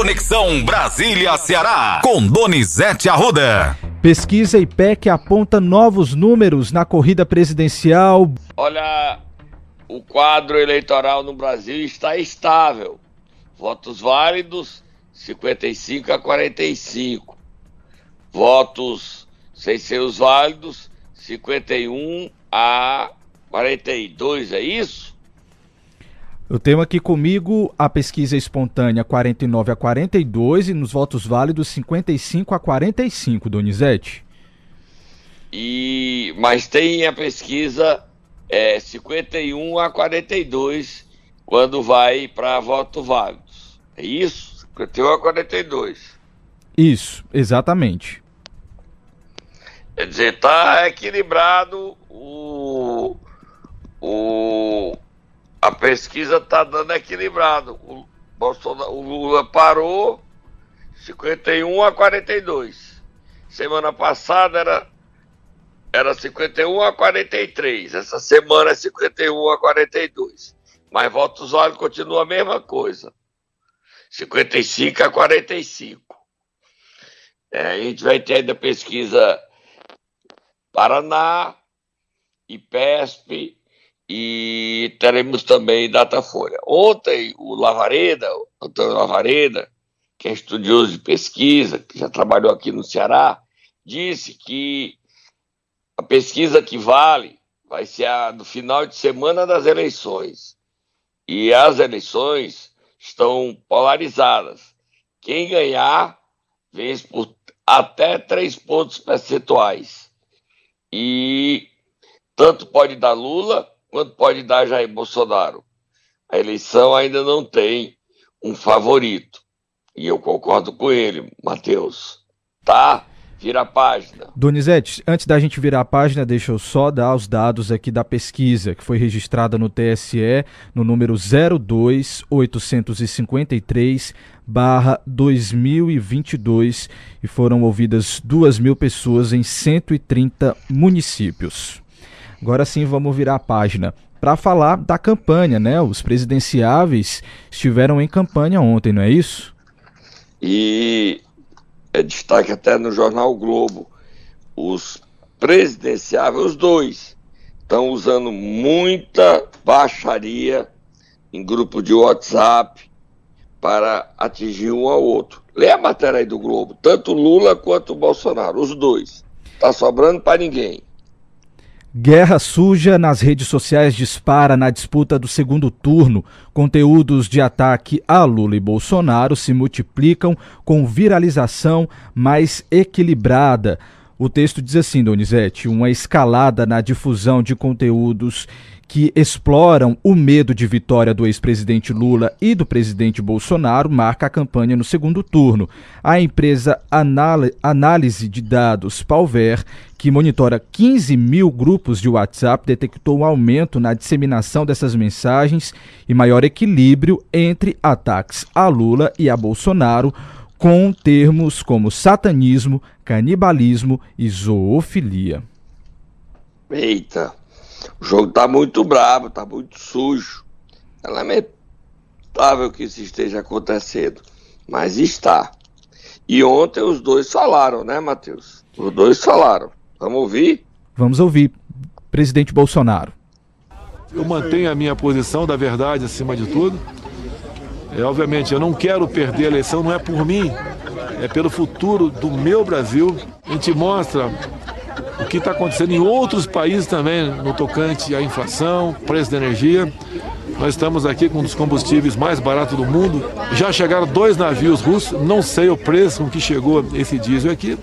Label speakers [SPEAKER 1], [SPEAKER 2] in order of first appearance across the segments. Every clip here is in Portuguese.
[SPEAKER 1] Conexão Brasília-Ceará, com Donizete Arruda.
[SPEAKER 2] Pesquisa IPEC aponta novos números na corrida presidencial.
[SPEAKER 3] Olha, o quadro eleitoral no Brasil está estável. Votos válidos, 55 a 45. Votos sem ser os válidos, 51 a 42, é isso?
[SPEAKER 2] Eu tenho aqui comigo a pesquisa espontânea 49 a 42 e nos votos válidos 55 a 45, Donizete.
[SPEAKER 3] E mas tem a pesquisa é, 51 a 42 quando vai para voto válidos. É isso? 51 a 42.
[SPEAKER 2] Isso, exatamente.
[SPEAKER 3] Quer dizer, tá equilibrado o, o a pesquisa está dando equilibrado. O, Bolsonaro, o Lula parou 51 a 42. Semana passada era, era 51 a 43. Essa semana é 51 a 42. Mas votos válidos continua a mesma coisa. 55 a 45. É, a gente vai ter ainda pesquisa Paraná, IPESP, e teremos também Datafolha. Ontem, o Lavareda, o Antônio Lavareda, que é estudioso de pesquisa, que já trabalhou aqui no Ceará, disse que a pesquisa que vale vai ser a do final de semana das eleições. E as eleições estão polarizadas. Quem ganhar vence por até três pontos percentuais. E tanto pode dar Lula quanto pode dar Jair Bolsonaro. A eleição ainda não tem um favorito. E eu concordo com ele, Matheus. Tá? Vira a página.
[SPEAKER 2] Donizete, antes da gente virar a página, deixa eu só dar os dados aqui da pesquisa que foi registrada no TSE no número 02853 barra 2022 e foram ouvidas 2 mil pessoas em 130 municípios. Agora sim vamos virar a página para falar da campanha, né? Os presidenciáveis estiveram em campanha ontem, não é isso?
[SPEAKER 3] E é destaque até no jornal Globo. Os presidenciáveis, os dois, estão usando muita baixaria em grupo de WhatsApp para atingir um ao outro. Lê a matéria aí do Globo, tanto Lula quanto Bolsonaro, os dois. Tá sobrando para ninguém.
[SPEAKER 2] Guerra suja nas redes sociais dispara na disputa do segundo turno. Conteúdos de ataque a Lula e Bolsonaro se multiplicam com viralização mais equilibrada. O texto diz assim, Donizete, uma escalada na difusão de conteúdos que exploram o medo de vitória do ex-presidente Lula e do presidente Bolsonaro marca a campanha no segundo turno. A empresa Análise de Dados Palver, que monitora 15 mil grupos de WhatsApp, detectou um aumento na disseminação dessas mensagens e maior equilíbrio entre ataques a Lula e a Bolsonaro, com termos como satanismo, canibalismo e zoofilia.
[SPEAKER 3] Eita! O jogo tá muito bravo, tá muito sujo. É lamentável que isso esteja acontecendo, mas está. E ontem os dois falaram, né, Matheus? Os dois falaram. Vamos ouvir?
[SPEAKER 2] Vamos ouvir. Presidente Bolsonaro.
[SPEAKER 4] Eu mantenho a minha posição da verdade acima de tudo. É, obviamente, eu não quero perder a eleição, não é por mim, é pelo futuro do meu Brasil. A gente mostra o que está acontecendo em outros países também, no tocante à inflação, preço da energia. Nós estamos aqui com um dos combustíveis mais baratos do mundo. Já chegaram dois navios russos, não sei o preço com que chegou esse diesel aqui,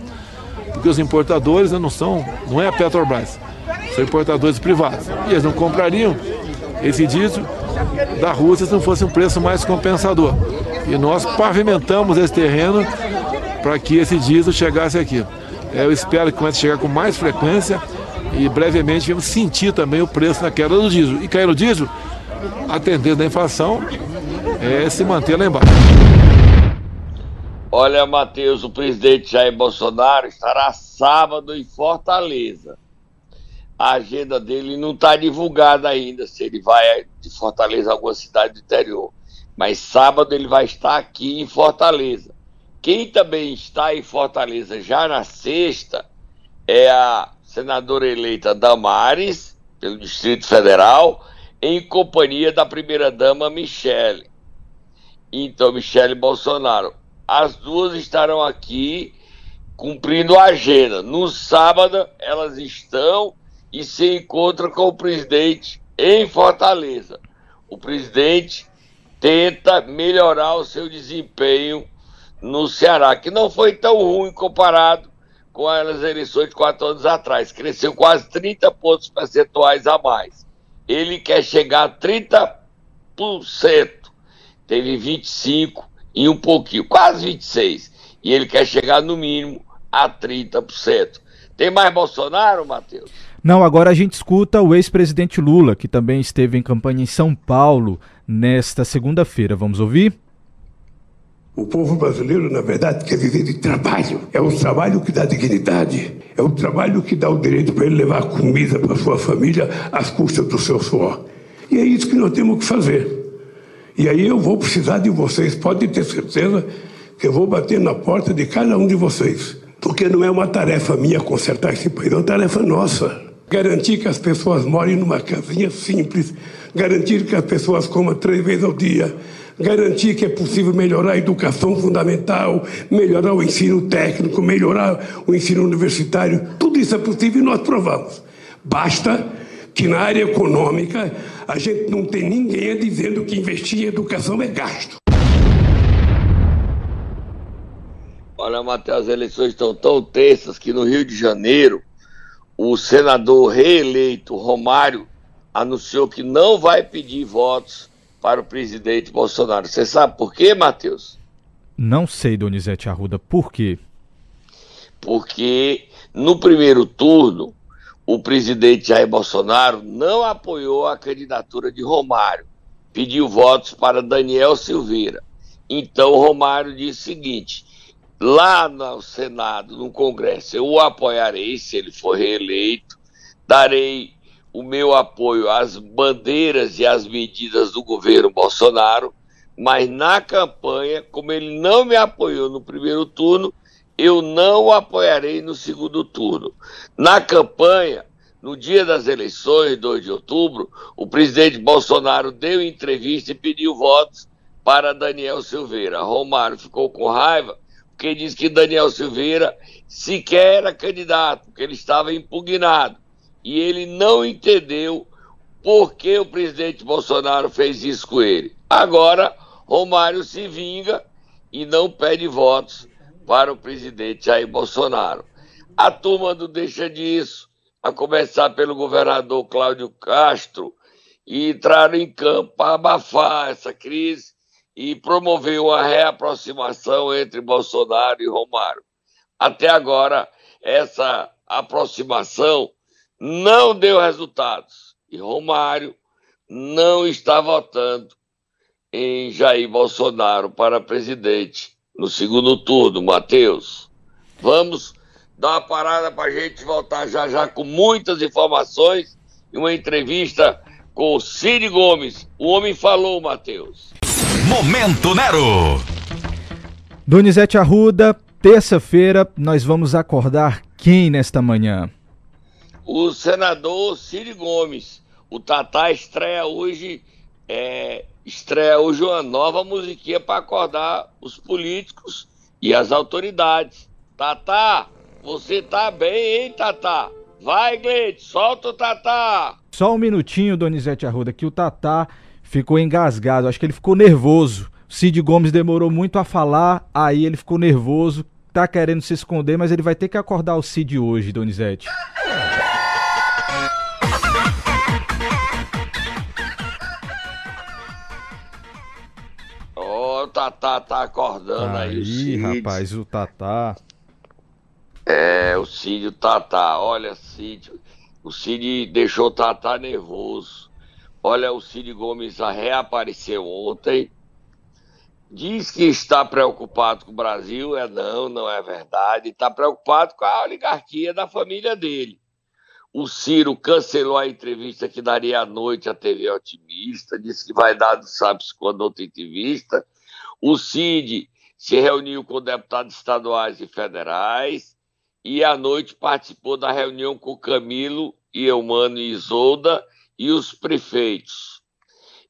[SPEAKER 4] porque os importadores não são, não é a Petrobras, são importadores privados. E eles não comprariam esse diesel da Rússia se não fosse um preço mais compensador. E nós pavimentamos esse terreno para que esse diesel chegasse aqui. Eu espero que comece a chegar com mais frequência e brevemente vamos sentir também o preço na queda do diesel. E cair no diesel, a inflação, é se manter lá embaixo.
[SPEAKER 3] Olha, Matheus, o presidente Jair Bolsonaro estará sábado em Fortaleza. A agenda dele não está divulgada ainda, se ele vai de Fortaleza a alguma cidade do interior. Mas sábado ele vai estar aqui em Fortaleza. Quem também está em Fortaleza já na sexta é a senadora eleita Damares, pelo Distrito Federal, em companhia da primeira-dama Michele. Então, Michele Bolsonaro. As duas estarão aqui cumprindo a agenda. No sábado, elas estão e se encontram com o presidente em Fortaleza. O presidente tenta melhorar o seu desempenho no Ceará, que não foi tão ruim comparado com as eleições de quatro anos atrás. Cresceu quase 30 pontos percentuais a mais. Ele quer chegar a 30%. Teve 25 e um pouquinho, quase 26. E ele quer chegar no mínimo a 30%. Tem mais Bolsonaro, Matheus?
[SPEAKER 2] Não, agora a gente escuta o ex-presidente Lula, que também esteve em campanha em São Paulo nesta segunda-feira. Vamos ouvir?
[SPEAKER 5] O povo brasileiro, na verdade, quer viver de trabalho. É o trabalho que dá dignidade. É o trabalho que dá o direito para ele levar comida para sua família às custas do seu suor. E é isso que nós temos que fazer. E aí eu vou precisar de vocês. Pode ter certeza que eu vou bater na porta de cada um de vocês. Porque não é uma tarefa minha consertar esse país, é uma tarefa nossa. Garantir que as pessoas morem numa casinha simples, garantir que as pessoas comam três vezes ao dia, garantir que é possível melhorar a educação fundamental, melhorar o ensino técnico, melhorar o ensino universitário. Tudo isso é possível e nós provamos. Basta que na área econômica a gente não tem ninguém dizendo que investir em educação é gasto.
[SPEAKER 3] Olha, Matheus, as eleições estão tão tensas que no Rio de Janeiro o senador reeleito Romário anunciou que não vai pedir votos para o presidente Bolsonaro. Você sabe por quê, Matheus?
[SPEAKER 2] Não sei, Donizete Arruda, por quê?
[SPEAKER 3] Porque no primeiro turno, o presidente Jair Bolsonaro não apoiou a candidatura de Romário, pediu votos para Daniel Silveira. Então, Romário disse o seguinte: lá no Senado, no Congresso, eu o apoiarei se ele for reeleito, darei o meu apoio às bandeiras e às medidas do governo Bolsonaro, mas na campanha, como ele não me apoiou no primeiro turno, eu não o apoiarei no segundo turno. Na campanha, no dia das eleições, 2 de outubro, o presidente Bolsonaro deu entrevista e pediu votos para Daniel Silveira. Romário ficou com raiva porque disse que Daniel Silveira sequer era candidato, porque ele estava impugnado e ele não entendeu por que o presidente Bolsonaro fez isso com ele. Agora, Romário se vinga e não pede votos para o presidente Jair Bolsonaro. A turma não deixa disso, a começar pelo governador Cláudio Castro, e entraram em campo para abafar essa crise e promover uma reaproximação entre Bolsonaro e Romário. Até agora, essa aproximação não deu resultados. E Romário não está votando em Jair Bolsonaro para presidente no segundo turno, Matheus. Vamos dar uma parada para a gente voltar já já com muitas informações e uma entrevista com o Cid Gomes. O homem falou, Matheus.
[SPEAKER 1] Momento Nero.
[SPEAKER 2] Donizete Arruda, terça-feira nós vamos acordar quem nesta manhã?
[SPEAKER 3] O senador Ciro Gomes. O Tatá estreia hoje, é, estreia hoje uma nova musiquinha para acordar os políticos e as autoridades. Tatá, você tá bem, hein, Tatá? Vai, Gleide, solta o Tatá.
[SPEAKER 2] Só um minutinho, Donizete Arruda, que o Tatá ficou engasgado. Acho que ele ficou nervoso. Cid Gomes demorou muito a falar, aí ele ficou nervoso, tá querendo se esconder, mas ele vai ter que acordar o Cid hoje, Donizete.
[SPEAKER 3] Tatá tá acordando aí, aí
[SPEAKER 2] rapaz, o Tatá.
[SPEAKER 3] É, o Cid, o Tatá. Olha, Cid, o Cid deixou o Tatá nervoso. Olha, o Cid Gomes reapareceu ontem. Diz que está preocupado com o Brasil. É não, não é verdade. Está preocupado com a oligarquia da família dele. O Ciro cancelou a entrevista que daria à noite à TV Otimista, disse que vai dar, sabe-se quando outra entrevista. O Cid se reuniu com deputados estaduais e federais e à noite participou da reunião com Camilo e Eumano e Isolda e os prefeitos.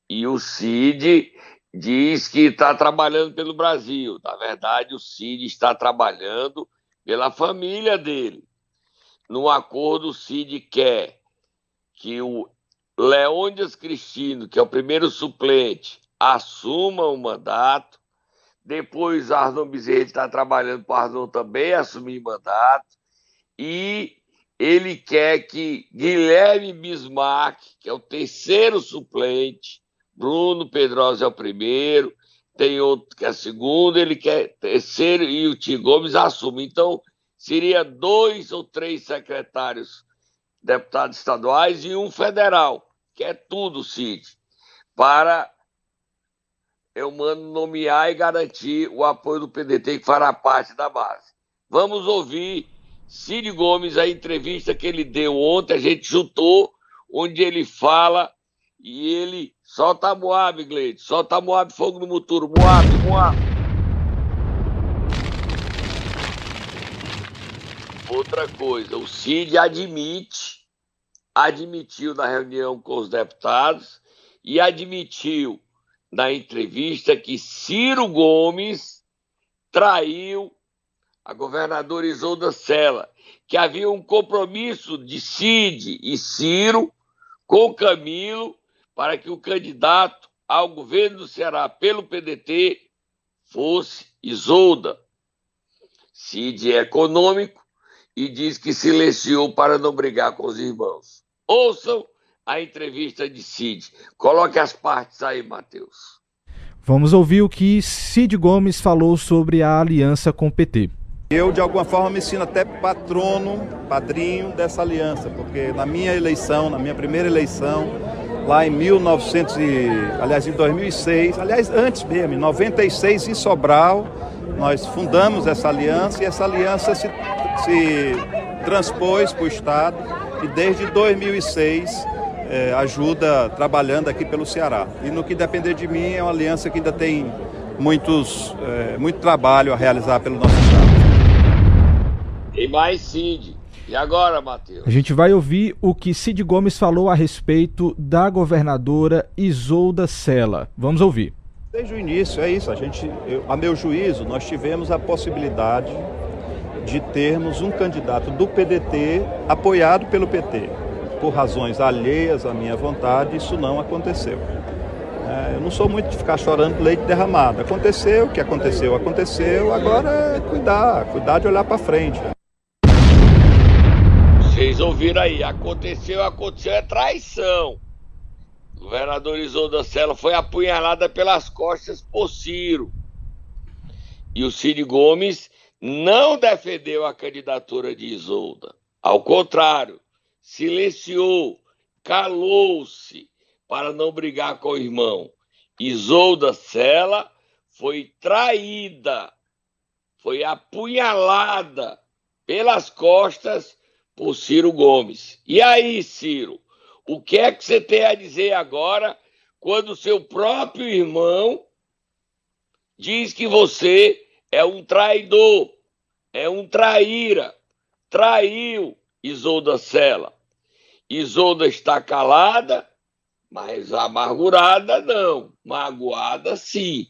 [SPEAKER 3] E o Cid diz que está trabalhando pelo Brasil. Na verdade, o Cid está trabalhando pela família dele. No acordo, o Cid quer que o Leônidas Cristino, que é o primeiro suplente, assuma o mandato. Depois, Arnon Bezerra está trabalhando para Arnon também assumir mandato. E ele quer que Guilherme Bismarck, que é o terceiro suplente, Bruno Pedrosa é o primeiro, tem outro que é segundo, ele quer terceiro e o Tio Gomes assume. Então, seria dois ou três secretários deputados estaduais e um federal, que é tudo, Cid, para eu mando nomear e garantir o apoio do PDT que fará parte da base. Vamos ouvir Cid Gomes, a entrevista que ele deu ontem, a gente juntou, onde ele fala e ele solta a Moab, Gleide, solta a Moab, fogo no muturo, Moab, Moab. Outra coisa, o Cid admite, admitiu na reunião com os deputados e admitiu na entrevista que Ciro Gomes traiu a governadora Isolda Sela, que havia um compromisso de Cid e Ciro com Camilo para que o candidato ao governo do Ceará pelo PDT fosse Isolda. Cid é econômico e diz que silenciou para não brigar com os irmãos. Ouçam a entrevista de Cid. Coloque as partes aí, Matheus.
[SPEAKER 2] Vamos ouvir o que Cid Gomes falou sobre a aliança com o PT.
[SPEAKER 6] Eu, de alguma forma, me sinto até patrono, padrinho dessa aliança, porque na minha eleição, na minha primeira eleição, lá em 1900 e, aliás, em 2006, aliás, antes mesmo, em 96, em Sobral, nós fundamos essa aliança e essa aliança se, se transpôs para o Estado e desde 2006 eh, ajuda trabalhando aqui pelo Ceará. E no que depender de mim, é uma aliança que ainda tem muitos, eh, muito trabalho a realizar pelo nosso Estado.
[SPEAKER 3] Tem mais Cid. E agora, Matheus?
[SPEAKER 2] A gente vai ouvir o que Cid Gomes falou a respeito da governadora Isolda Sela. Vamos ouvir.
[SPEAKER 6] Desde o início, é isso. A gente, eu, a meu juízo, nós tivemos a possibilidade de termos um candidato do PDT apoiado pelo PT. Por razões alheias à minha vontade, isso não aconteceu. É, eu não sou muito de ficar chorando leite derramado. Aconteceu, o que aconteceu, aconteceu. Agora é cuidar, cuidar de olhar para frente.
[SPEAKER 3] Vocês ouviram aí, aconteceu, aconteceu, é traição. O governador Isolda Sela foi apunhalada pelas costas por Ciro. E o Ciro Gomes não defendeu a candidatura de Isolda. Ao contrário, silenciou, calou-se para não brigar com o irmão. Isolda Sela foi traída, foi apunhalada pelas costas por Ciro Gomes. E aí, Ciro, o que é que você tem a dizer agora quando seu próprio irmão diz que você é um traidor, é um traíra, traiu Isolda Sela? Isolda está calada, mas amargurada não, magoada sim,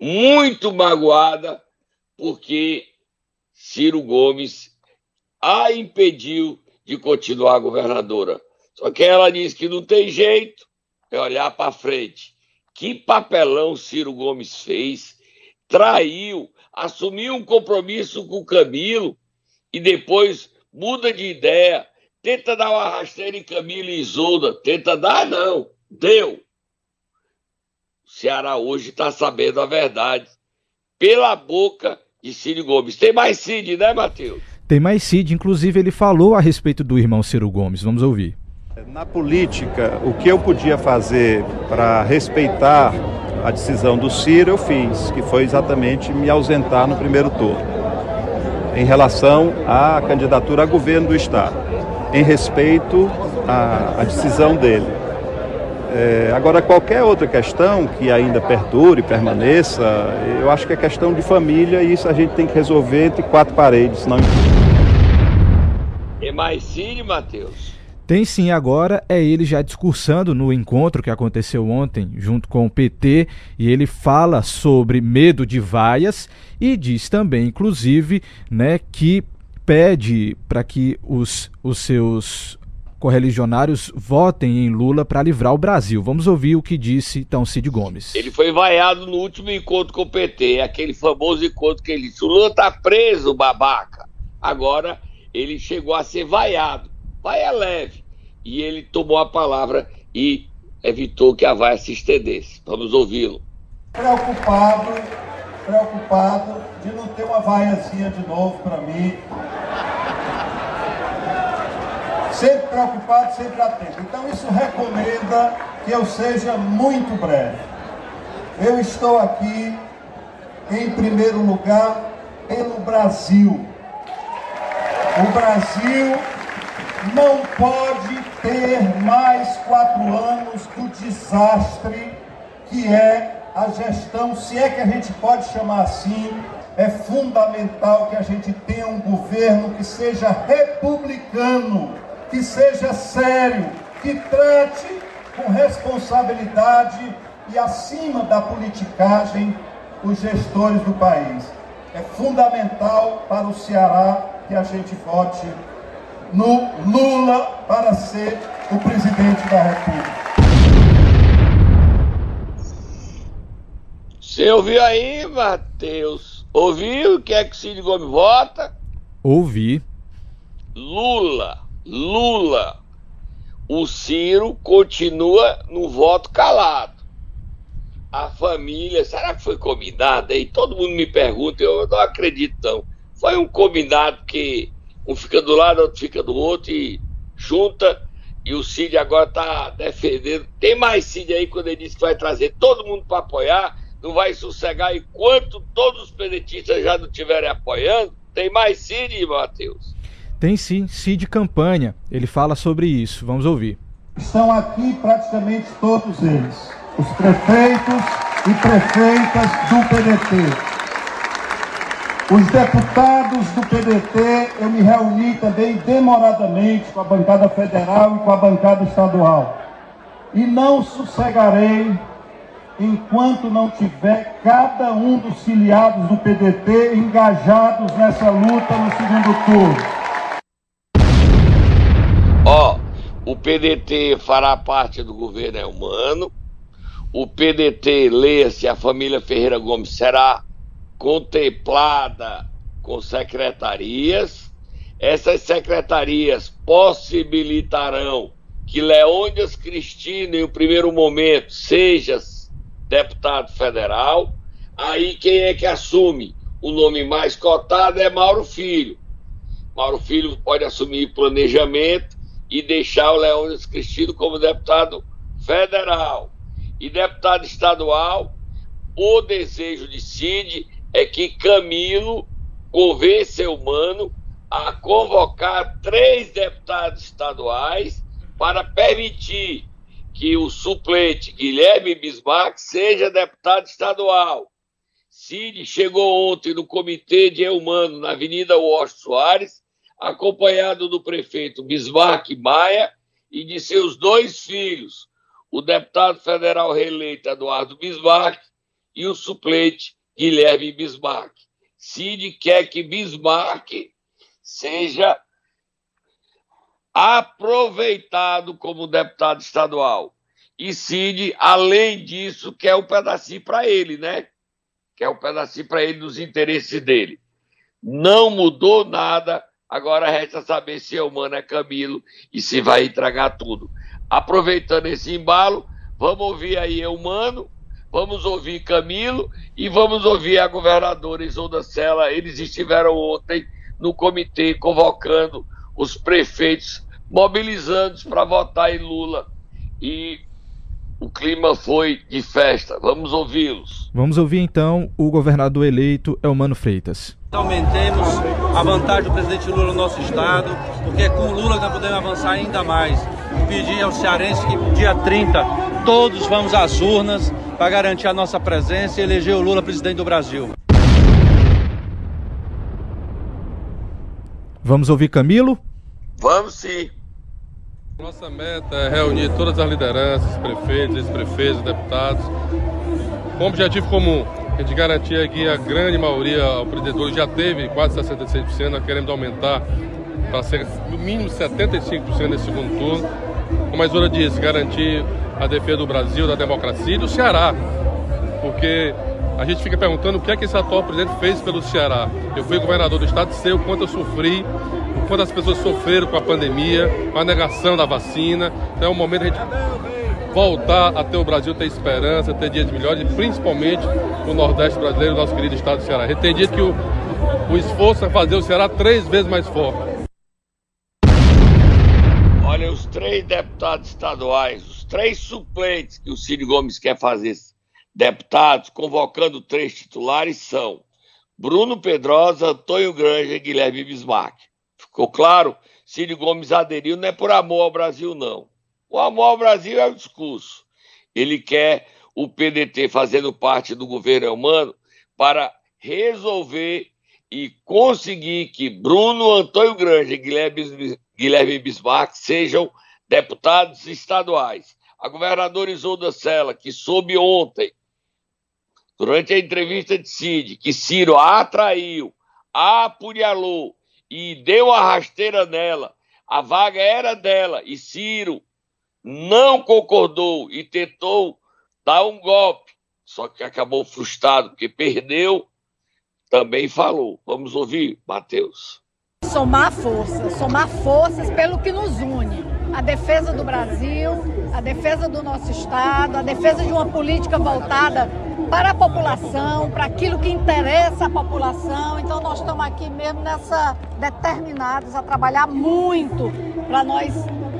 [SPEAKER 3] muito magoada, porque Ciro Gomes a impediu de continuar governadora. Só que ela diz que não tem jeito, é olhar para frente. Que papelão Ciro Gomes fez, traiu, assumiu um compromisso com o Camilo e depois muda de ideia, tenta dar uma rasteira em Camilo e Isolda, tenta dar, não, deu. O Ceará hoje está sabendo a verdade pela boca de Ciro Gomes. Tem mais Cid, né, Matheus?
[SPEAKER 2] Tem mais Cid, inclusive ele falou a respeito do irmão Ciro Gomes. Vamos ouvir.
[SPEAKER 6] Na política, o que eu podia fazer para respeitar a decisão do Ciro, eu fiz, que foi exatamente me ausentar no primeiro turno, em relação à candidatura a governo do Estado.
[SPEAKER 7] Em respeito à, à decisão dele. É, agora, qualquer outra questão que ainda perdure, permaneça, eu acho que é questão de família e isso a gente tem que resolver entre quatro paredes, não
[SPEAKER 3] É mais sim, Matheus?
[SPEAKER 2] Tem sim, agora é ele já discursando no encontro que aconteceu ontem junto com o PT e ele fala sobre medo de vaias e diz também, inclusive, né, que pede para que os, os seus correligionários votem em Lula para livrar o Brasil. Vamos ouvir o que disse então Cid Gomes.
[SPEAKER 3] Ele foi vaiado no último encontro com o PT, aquele famoso encontro que ele disse: o Lula tá preso, babaca. Agora ele chegou a ser vaiado vaia leve. E ele tomou a palavra e evitou que a vaia se estendesse. Vamos ouvi-lo.
[SPEAKER 6] Preocupado, preocupado de não ter uma vaiazinha de novo para mim. Sempre preocupado, sempre atento. Então isso recomenda que eu seja muito breve. Eu estou aqui, em primeiro lugar, pelo Brasil. O Brasil não pode ter mais quatro anos do desastre que é a gestão, se é que a gente pode chamar assim, é fundamental que a gente tenha um governo que seja republicano, que seja sério, que trate com responsabilidade e acima da politicagem os gestores do país. É fundamental para o Ceará que a gente vote no Lula para ser o presidente da República.
[SPEAKER 3] Você ouviu aí, Matheus? Ouviu o que é que Cid Gomes vota?
[SPEAKER 2] Ouvi.
[SPEAKER 3] Lula, Lula. O Ciro continua no voto calado. A família, será que foi combinado? E todo mundo me pergunta, eu não acredito não. Foi um combinado que um fica do lado, outro fica do outro e junta. E o Cid agora está defendendo. Tem mais Cid aí quando ele disse que vai trazer todo mundo para apoiar, não vai sossegar enquanto todos os pedetistas já não estiverem apoiando. Tem mais Cid, Matheus?
[SPEAKER 2] Tem sim, Cid Campanha. Ele fala sobre isso. Vamos ouvir.
[SPEAKER 6] Estão aqui praticamente todos eles, os prefeitos e prefeitas do PDT. Os deputados do PDT, eu me reuni também demoradamente com a bancada federal e com a bancada estadual. E não sossegarei enquanto não tiver cada um dos filiados do PDT engajados nessa luta no segundo turno.
[SPEAKER 3] Ó, oh, o PDT fará parte do governo é humano. O PDT, leia-se, a família Ferreira Gomes será contemplada com secretarias. Essas secretarias possibilitarão que Leônidas Cristina, em um primeiro momento, seja deputado federal. Aí quem é que assume? O nome mais cotado é Mauro Filho. Mauro Filho pode assumir planejamento e deixar o Leônidas Cristino como deputado federal. E deputado estadual, o desejo de Cid é que Camilo convence o Mano a convocar três deputados estaduais para permitir que o suplente Guilherme Bismarck seja deputado estadual. Cid chegou ontem no comitê de Eumano, na Avenida Washington Soares, acompanhado do prefeito Bismarck Maia e de seus dois filhos, o deputado federal reeleito Eduardo Bismarck e o suplente Guilherme Bismarck. Cid quer que Bismarck seja aproveitado como deputado estadual. E Cid, além disso, quer um pedacinho para ele, né? Quer um pedacinho para ele nos interesses dele. Não mudou nada, agora resta saber se humano é Camilo e se vai entregar tudo. Aproveitando esse embalo, vamos ouvir aí Eumano vamos ouvir Camilo e vamos ouvir a governadora Isolda Sela. Eles estiveram ontem no comitê convocando os prefeitos, mobilizando para votar em Lula. E o clima foi de festa. Vamos ouvi-los.
[SPEAKER 2] Vamos ouvir então o governador eleito Elmano Freitas.
[SPEAKER 8] Aumentemos a vantagem do presidente Lula no nosso estado, porque com o Lula nós podemos avançar ainda mais. Pedir aos cearenses que dia 30 todos vamos às urnas para garantir a nossa presença e eleger o Lula presidente do Brasil.
[SPEAKER 2] Vamos ouvir Camilo?
[SPEAKER 3] Vamos sim.
[SPEAKER 9] Nossa meta é reunir todas as lideranças, prefeitos, ex-prefeitos, deputados, com objetivo comum, é de garantir aqui a grande maioria ao presidente já teve quase 66%, nós queremos aumentar para ser no mínimo 75% nesse segundo turno. Como a Isura disse, garantir a defesa do Brasil, da democracia e do Ceará. Porque a gente fica perguntando o que é que esse atual presidente fez pelo Ceará. Eu fui governador do estado sei o quanto eu sofri quantas pessoas sofreram com a pandemia, com a negação da vacina. Então é um momento de a gente voltar a ter o Brasil ter esperança, ter dias melhores, e principalmente o Nordeste brasileiro, nosso querido estado do Ceará. A gente tem dito que o, o esforço é fazer o Ceará três vezes mais forte.
[SPEAKER 3] Olha, os três deputados estaduais, os três suplentes que o Ciro Gomes quer fazer deputados, convocando três titulares, são Bruno Pedrosa, Antônio Granja e Guilherme Bismarck. Ficou claro? Ciro Gomes aderiu não é por amor ao Brasil, não. O amor ao Brasil é o discurso. Ele quer o PDT fazendo parte do governo humano para resolver e conseguir que Bruno Antônio Grande e Guilherme, Guilherme Bismarck sejam deputados estaduais. A governadora Isolda Sela, que soube ontem, durante a entrevista de Cid, que Ciro a atraiu, a apunhalou e deu a rasteira nela. A vaga era dela e Ciro não concordou e tentou dar um golpe, só que acabou frustrado porque perdeu. Também falou. Vamos ouvir, Matheus.
[SPEAKER 10] Somar forças, somar forças pelo que nos une. A defesa do Brasil, a defesa do nosso Estado, a defesa de uma política voltada para a população, para aquilo que interessa a população. Então nós estamos aqui mesmo nessa determinados a trabalhar muito para nós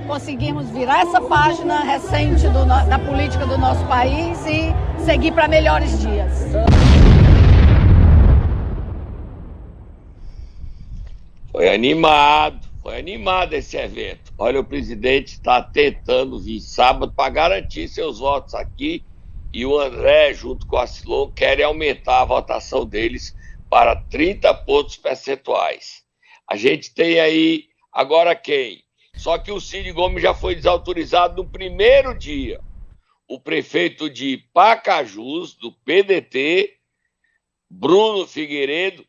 [SPEAKER 10] conseguirmos virar essa página recente do, da política do nosso país e seguir para melhores dias.
[SPEAKER 3] Foi animado, foi animado esse evento. Olha, o presidente está tentando vir sábado para garantir seus votos aqui e o André, junto com a Silon, querem aumentar a votação deles para 30 pontos percentuais. A gente tem aí agora quem? Só que o Cid Gomes já foi desautorizado no primeiro dia. O prefeito de Pacajus, do PDT, Bruno Figueiredo,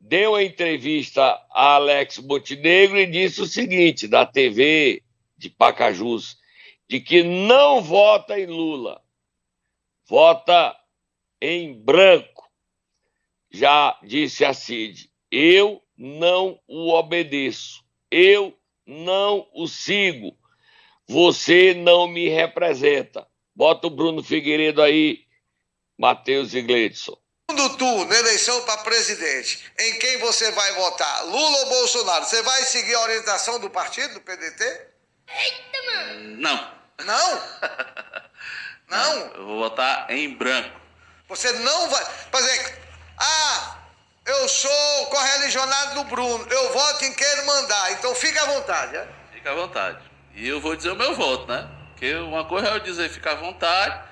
[SPEAKER 3] deu a entrevista a Alex Montenegro e disse o seguinte, da TV de Pacajus, de que não vota em Lula vota em branco. Já disse a Cid, eu não o obedeço, eu não o sigo, você não me representa. Bota o Bruno Figueiredo aí, Matheus e Gleidson.
[SPEAKER 11] Segundo turno, eleição para presidente, em quem você vai votar? Lula ou Bolsonaro? Você vai seguir a orientação do partido, do PDT?
[SPEAKER 12] Eita, mano!
[SPEAKER 11] Não. Não? Não?
[SPEAKER 12] Eu vou votar em branco.
[SPEAKER 11] Você não vai. Por exemplo, ah, eu sou correligionário do Bruno, eu voto em quem mandar, então fica à vontade, é?
[SPEAKER 12] Fica à vontade. E eu vou dizer o meu voto, né? Porque uma coisa é eu dizer fica à vontade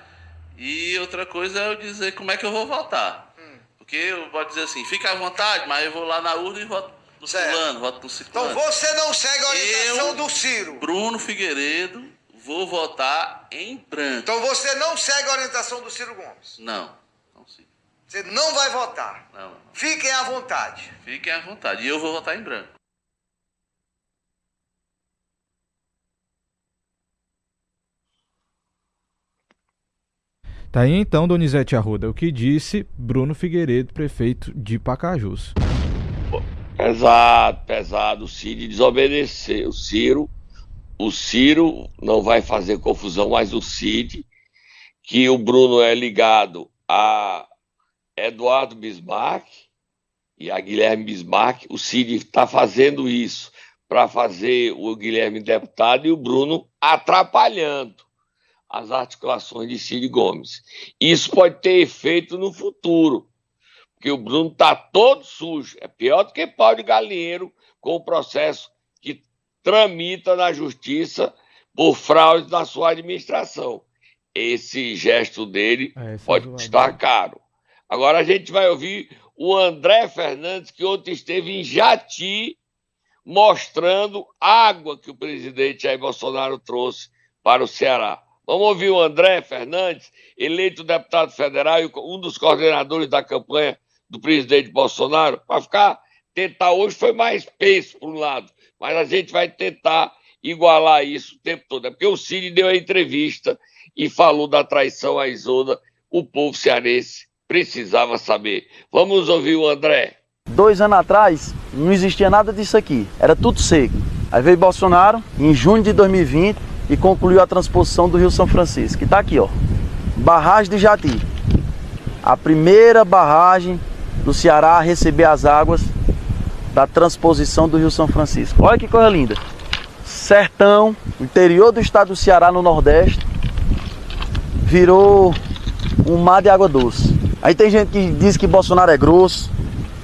[SPEAKER 12] e outra coisa é eu dizer como é que eu vou votar. Hum. Porque eu vou dizer assim, fica à vontade, mas eu vou lá na urna e voto no certo. fulano, voto no ciclano.
[SPEAKER 11] Então você não segue a orientação eu, do Ciro.
[SPEAKER 12] Bruno Figueiredo, Vou votar em branco.
[SPEAKER 11] Então você não segue a orientação do Ciro Gomes?
[SPEAKER 12] Não, não sigo.
[SPEAKER 11] Você não vai votar?
[SPEAKER 12] Não, não.
[SPEAKER 11] Fiquem à vontade.
[SPEAKER 12] Fiquem à vontade. E eu vou votar em branco.
[SPEAKER 2] Tá aí então, Donizete Arruda, o que disse Bruno Figueiredo, prefeito de Pacajus.
[SPEAKER 3] Pesado, pesado. O Ciro desobedeceu. O Ciro o Ciro não vai fazer confusão, mas o Cid, que o Bruno é ligado a Eduardo Bismarck e a Guilherme Bismarck, o Cid está fazendo isso para fazer o Guilherme deputado e o Bruno atrapalhando. as articulações de Cid Gomes. Isso pode ter efeito no futuro, porque o Bruno está todo sujo. É pior do que pau de galinheiro com o processo tramita na justiça por fraude na sua administração. Esse gesto dele é, pode custar caro. Agora a gente vai ouvir o André Fernandes, que ontem esteve em Jati, mostrando água que o presidente Jair Bolsonaro trouxe para o Ceará. Vamos ouvir o André Fernandes, eleito deputado federal e um dos coordenadores da campanha do presidente Bolsonaro, para ficar, tentar hoje foi mais peso por um lado, mas a gente vai tentar igualar isso o tempo todo. É porque o Cid deu a entrevista e falou da traição à Isoda, o povo cearense precisava saber. Vamos ouvir o André.
[SPEAKER 13] Dois anos atrás, não existia nada disso aqui, era tudo seco. Aí veio Bolsonaro, em junho de 2020, e concluiu a transposição do Rio São Francisco, que está aqui, ó. Barragem de Jati. A primeira barragem do Ceará a receber as águas da transposição do Rio São Francisco. Olha que coisa linda. Sertão, interior do estado do Ceará, no Nordeste, virou um mar de água doce. Aí tem gente que diz que Bolsonaro é grosso,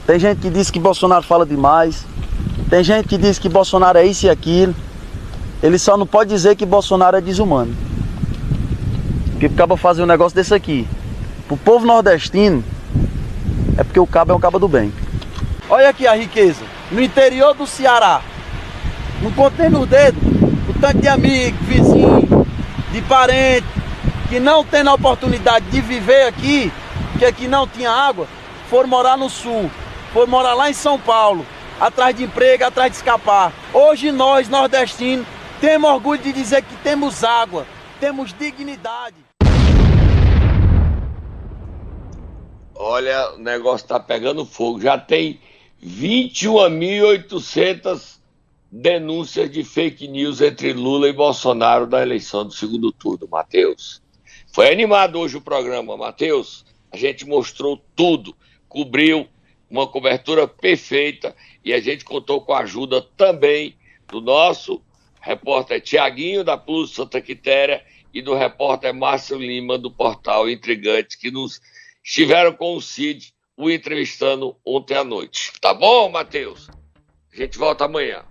[SPEAKER 13] tem gente que diz que Bolsonaro fala demais, tem gente que diz que Bolsonaro é isso e aquilo. Ele só não pode dizer que Bolsonaro é desumano. Porque o cabo fazer um negócio desse aqui, pro povo nordestino, é porque o cabo é um cabo do bem. Olha aqui a riqueza. No interior do Ceará, não contém no dedo o tanto de amigo, vizinho, de parente, que não tem a oportunidade de viver aqui, que aqui não tinha água, foram morar no sul, foram morar lá em São Paulo, atrás de emprego, atrás de escapar. Hoje nós, nordestinos, temos orgulho de dizer que temos água, temos dignidade.
[SPEAKER 3] Olha, o negócio está pegando fogo. Já tem 21.800 denúncias de fake news entre Lula e Bolsonaro na eleição do segundo turno, Matheus. Foi animado hoje o programa, Matheus. A gente mostrou tudo, cobriu uma cobertura perfeita e a gente contou com a ajuda também do nosso repórter Tiaguinho, da Plus Santa Quitéria, e do repórter Márcio Lima, do portal Intrigante, que nos estiveram com o Cid, o entrevistando ontem à noite. Tá bom, Matheus? A gente volta amanhã.